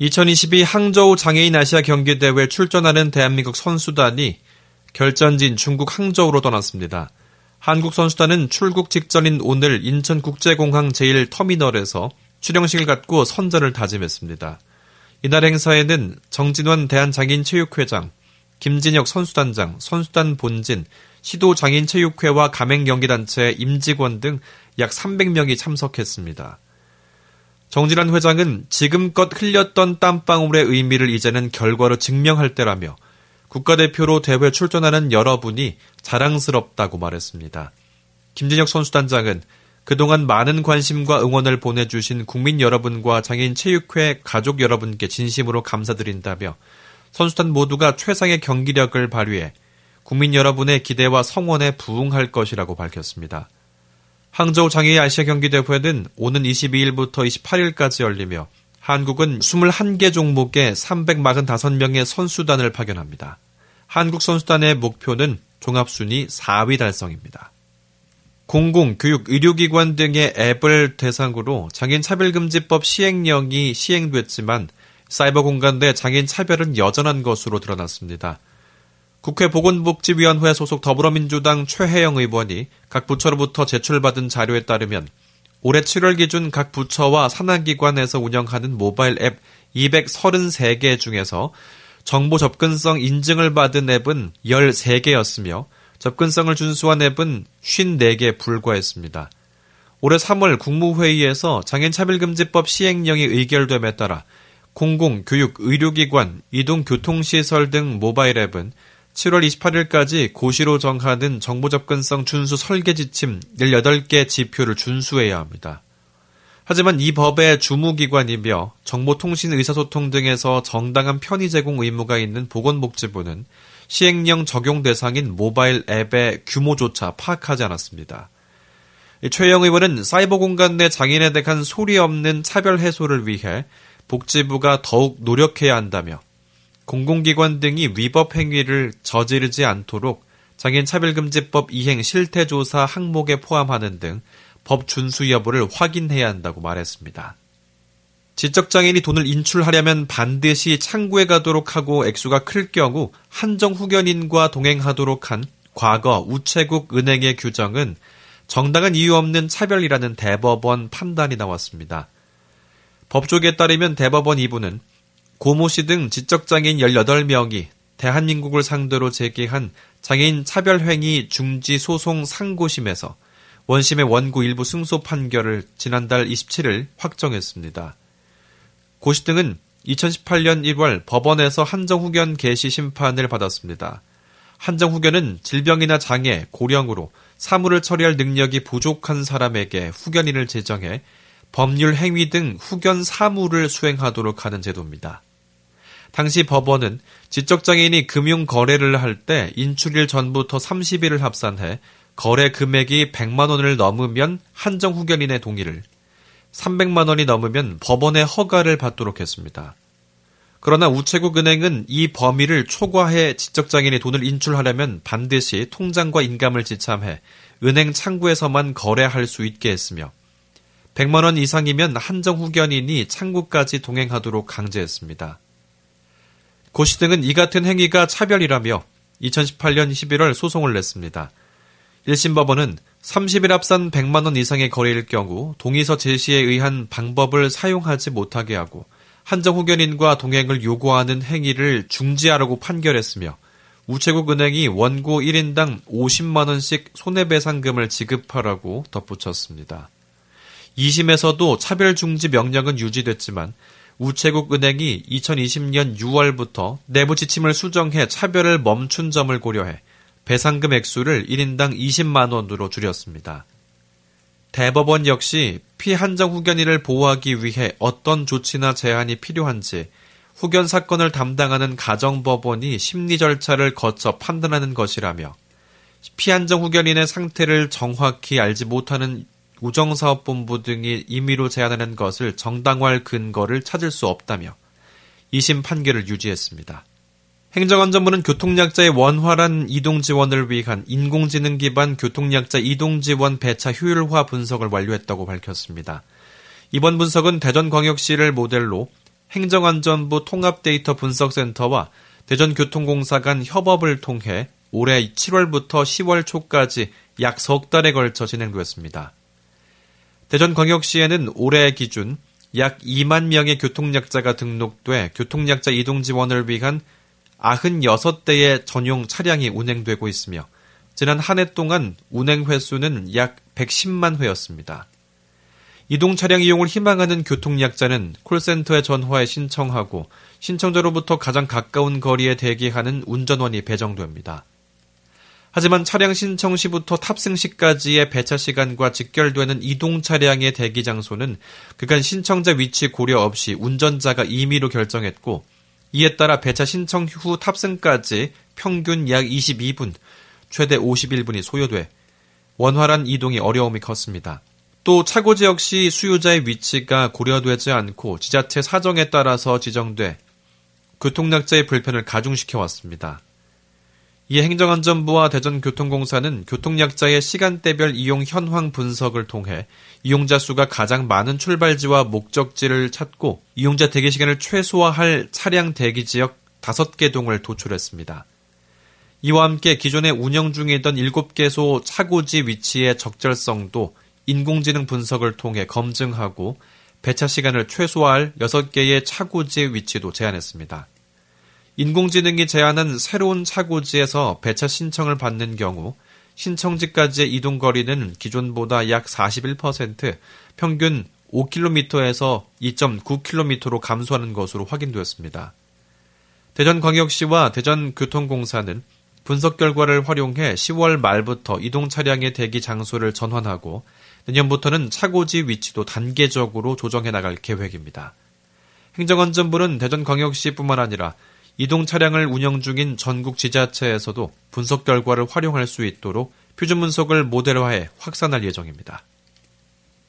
2022 항저우 장애인 아시아 경기대회 출전하는 대한민국 선수단이 결전진 중국 항저우로 떠났습니다. 한국 선수단은 출국 직전인 오늘 인천국제공항 제1터미널에서 출영식을 갖고 선전을 다짐했습니다. 이날 행사에는 정진원 대한장애인체육회장, 김진혁 선수단장, 선수단 본진, 시도장애인체육회와 가맹경기단체 임직원 등 약 300명이 참석했습니다. 정진환 회장은 지금껏 흘렸던 땀방울의 의미를 이제는 결과로 증명할 때라며 국가대표로 대회 출전하는 여러분이 자랑스럽다고 말했습니다. 김진혁 선수단장은 그동안 많은 관심과 응원을 보내주신 국민 여러분과 장애인 체육회 가족 여러분께 진심으로 감사드린다며 선수단 모두가 최상의 경기력을 발휘해 국민 여러분의 기대와 성원에 부응할 것이라고 밝혔습니다. 항저우 장애인 아시아 경기 대회는 오는 22일부터 28일까지 열리며 한국은 21개 종목에 345명의 선수단을 파견합니다. 한국 선수단의 목표는 종합순위 4위 달성입니다. 공공, 교육, 의료기관 등의 앱을 대상으로 장애인 차별금지법 시행령이 시행됐지만 사이버 공간 내 장애인 차별은 여전한 것으로 드러났습니다. 국회 보건복지위원회 소속 더불어민주당 최혜영 의원이 각 부처로부터 제출받은 자료에 따르면 올해 7월 기준 각 부처와 산하기관에서 운영하는 모바일 앱 233개 중에서 정보 접근성 인증을 받은 앱은 13개였으며 접근성을 준수한 앱은 54개 불과했습니다. 올해 3월 국무회의에서 장애인차별금지법 시행령이 의결됨에 따라 공공, 교육, 의료기관, 이동교통시설 등 모바일 앱은 7월 28일까지 고시로 정하는 정보 접근성 준수 설계 지침 18개 지표를 준수해야 합니다. 하지만 이 법의 주무기관이며 정보통신 의사소통 등에서 정당한 편의 제공 의무가 있는 보건복지부는 시행령 적용 대상인 모바일 앱의 규모조차 파악하지 않았습니다. 최영 의원은 사이버 공간 내 장인에 대한 소리 없는 차별 해소를 위해 복지부가 더욱 노력해야 한다며 공공기관 등이 위법 행위를 저지르지 않도록 장애인 차별금지법 이행 실태조사 항목에 포함하는 등 법 준수 여부를 확인해야 한다고 말했습니다. 지적장애인이 돈을 인출하려면 반드시 창구에 가도록 하고 액수가 클 경우 한정 후견인과 동행하도록 한 과거 우체국 은행의 규정은 정당한 이유 없는 차별이라는 대법원 판단이 나왔습니다. 법조계에 따르면 대법원 2부는 고모 씨 등 지적장애인 18명이 대한민국을 상대로 제기한 장애인 차별행위 중지 소송 상고심에서 원심의 원고 일부 승소 판결을 지난달 27일 확정했습니다. 고시 등은 2018년 1월 법원에서 한정후견 개시 심판을 받았습니다. 한정후견은 질병이나 장애, 고령으로 사물을 처리할 능력이 부족한 사람에게 후견인을 제정해 법률 행위 등 후견 사무를 수행하도록 하는 제도입니다. 당시 법원은 지적장애인이 금융 거래를 할 때 인출일 전부터 30일을 합산해 거래 금액이 100만 원을 넘으면 한정 후견인의 동의를, 300만 원이 넘으면 법원의 허가를 받도록 했습니다. 그러나 우체국 은행은 이 범위를 초과해 지적장애인이 돈을 인출하려면 반드시 통장과 인감을 지참해 은행 창구에서만 거래할 수 있게 했으며 100만 원 이상이면 한정 후견인이 창구까지 동행하도록 강제했습니다. 고시 등은 이 같은 행위가 차별이라며 2018년 11월 소송을 냈습니다. 1심 법원은 30일 앞선 100만 원 이상의 거래일 경우 동의서 제시에 의한 방법을 사용하지 못하게 하고 한정 후견인과 동행을 요구하는 행위를 중지하라고 판결했으며 우체국 은행이 원고 1인당 50만 원씩 손해배상금을 지급하라고 덧붙였습니다. 2심에서도 차별 중지 명령은 유지됐지만 우체국 은행이 2020년 6월부터 내부 지침을 수정해 차별을 멈춘 점을 고려해 배상금 액수를 1인당 20만 원으로 줄였습니다. 대법원 역시 피한정 후견인을 보호하기 위해 어떤 조치나 제한이 필요한지 후견 사건을 담당하는 가정법원이 심리 절차를 거쳐 판단하는 것이라며 피한정 후견인의 상태를 정확히 알지 못하는 우정사업본부 등이 임의로 제안하는 것을 정당화할 근거를 찾을 수 없다며 2심 판결을 유지했습니다. 행정안전부는 교통약자의 원활한 이동 지원을 위한 인공지능 기반 교통약자 이동 지원 배차 효율화 분석을 완료했다고 밝혔습니다. 이번 분석은 대전광역시를 모델로 행정안전부 통합데이터 분석센터와 대전교통공사 간 협업을 통해 올해 7월부터 10월 초까지 약 석 달에 걸쳐 진행되었습니다. 대전광역시에는 올해 기준 약 2만 명의 교통약자가 등록돼 교통약자 이동 지원을 위한 96대의 전용 차량이 운행되고 있으며 지난 한 해 동안 운행 횟수는 약 110만 회였습니다. 이동 차량 이용을 희망하는 교통약자는 콜센터에 전화해 신청하고 신청자로부터 가장 가까운 거리에 대기하는 운전원이 배정됩니다. 하지만 차량 신청 시부터 탑승 시까지의 배차 시간과 직결되는 이동 차량의 대기 장소는 그간 신청자 위치 고려 없이 운전자가 임의로 결정했고 이에 따라 배차 신청 후 탑승까지 평균 약 22분, 최대 51분이 소요돼 원활한 이동이 어려움이 컸습니다. 또 차고지 역시 수요자의 위치가 고려되지 않고 지자체 사정에 따라서 지정돼 교통약자의 불편을 가중시켜 왔습니다. 이에 행정안전부와 대전교통공사는 교통약자의 시간대별 이용 현황 분석을 통해 이용자 수가 가장 많은 출발지와 목적지를 찾고 이용자 대기 시간을 최소화할 차량 대기 지역 5개 동을 도출했습니다. 이와 함께 기존에 운영 중이던 7개소 차고지 위치의 적절성도 인공지능 분석을 통해 검증하고 배차 시간을 최소화할 6개의 차고지 위치도 제안했습니다. 인공지능이 제안한 새로운 차고지에서 배차 신청을 받는 경우 신청지까지의 이동 거리는 기존보다 약 41% 평균 5km에서 2.9km로 감소하는 것으로 확인되었습니다. 대전광역시와 대전교통공사는 분석 결과를 활용해 10월 말부터 이동 차량의 대기 장소를 전환하고 내년부터는 차고지 위치도 단계적으로 조정해 나갈 계획입니다. 행정안전부는 대전광역시뿐만 아니라 이동 차량을 운영 중인 전국 지자체에서도 분석 결과를 활용할 수 있도록 표준 분석을 모델화해 확산할 예정입니다.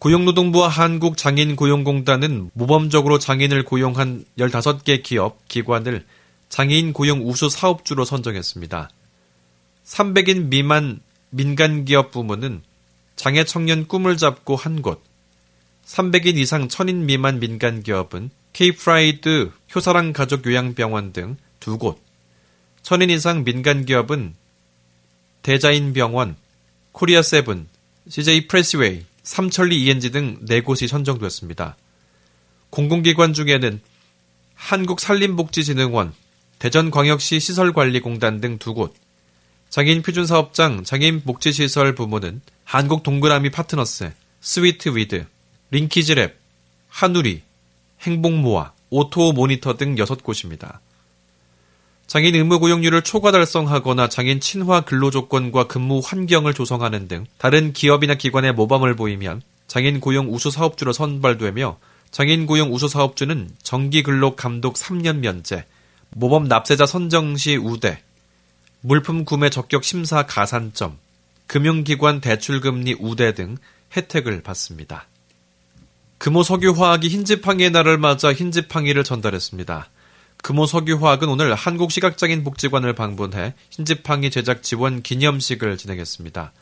고용노동부와 한국장애인고용공단은 모범적으로 장애인을 고용한 15개 기업, 기관을 장애인 고용 우수 사업주로 선정했습니다. 300인 미만 민간 기업 부문은 장애 청년 꿈을 잡고 한 곳, 300인 이상 천인 미만 민간 기업은 케이프라이드 효사랑 가족 요양병원 등 두 곳, 천인 이상 민간 기업은 대자인 병원, 코리아 세븐, CJ 프레시웨이, 삼천리 ENG 등 네 곳이 선정되었습니다. 공공기관 중에는 한국산림복지진흥원, 대전광역시 시설관리공단 등 두 곳, 장애인 표준사업장 장애인 복지시설 부문은 한국 동그라미 파트너스, 스위트 위드, 링키즈랩, 한우리, 행복모아, 오토 모니터 등 6곳입니다. 장애인 의무 고용률을 초과 달성하거나 장애인 친화 근로 조건과 근무 환경을 조성하는 등 다른 기업이나 기관의 모범을 보이면 장애인 고용 우수 사업주로 선발되며 장애인 고용 우수 사업주는 정기 근로 감독 3년 면제, 모범 납세자 선정 시 우대, 물품 구매 적격 심사 가산점, 금융기관 대출금리 우대 등 혜택을 받습니다. 금호 석유화학이 흰지팡이의 날을 맞아 흰지팡이를 전달했습니다. 금호 석유화학은 오늘 한국시각장애인 복지관을 방문해 흰지팡이 제작 지원 기념식을 진행했습니다.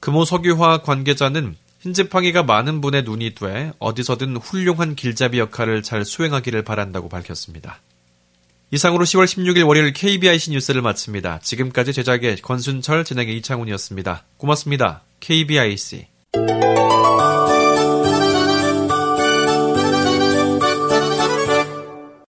금호 석유화학 관계자는 흰지팡이가 많은 분의 눈이 돼 어디서든 훌륭한 길잡이 역할을 잘 수행하기를 바란다고 밝혔습니다. 이상으로 10월 16일 월요일 KBIC 뉴스를 마칩니다. 지금까지 제작의 권순철, 진행의 이창훈이었습니다. 고맙습니다. KBIC.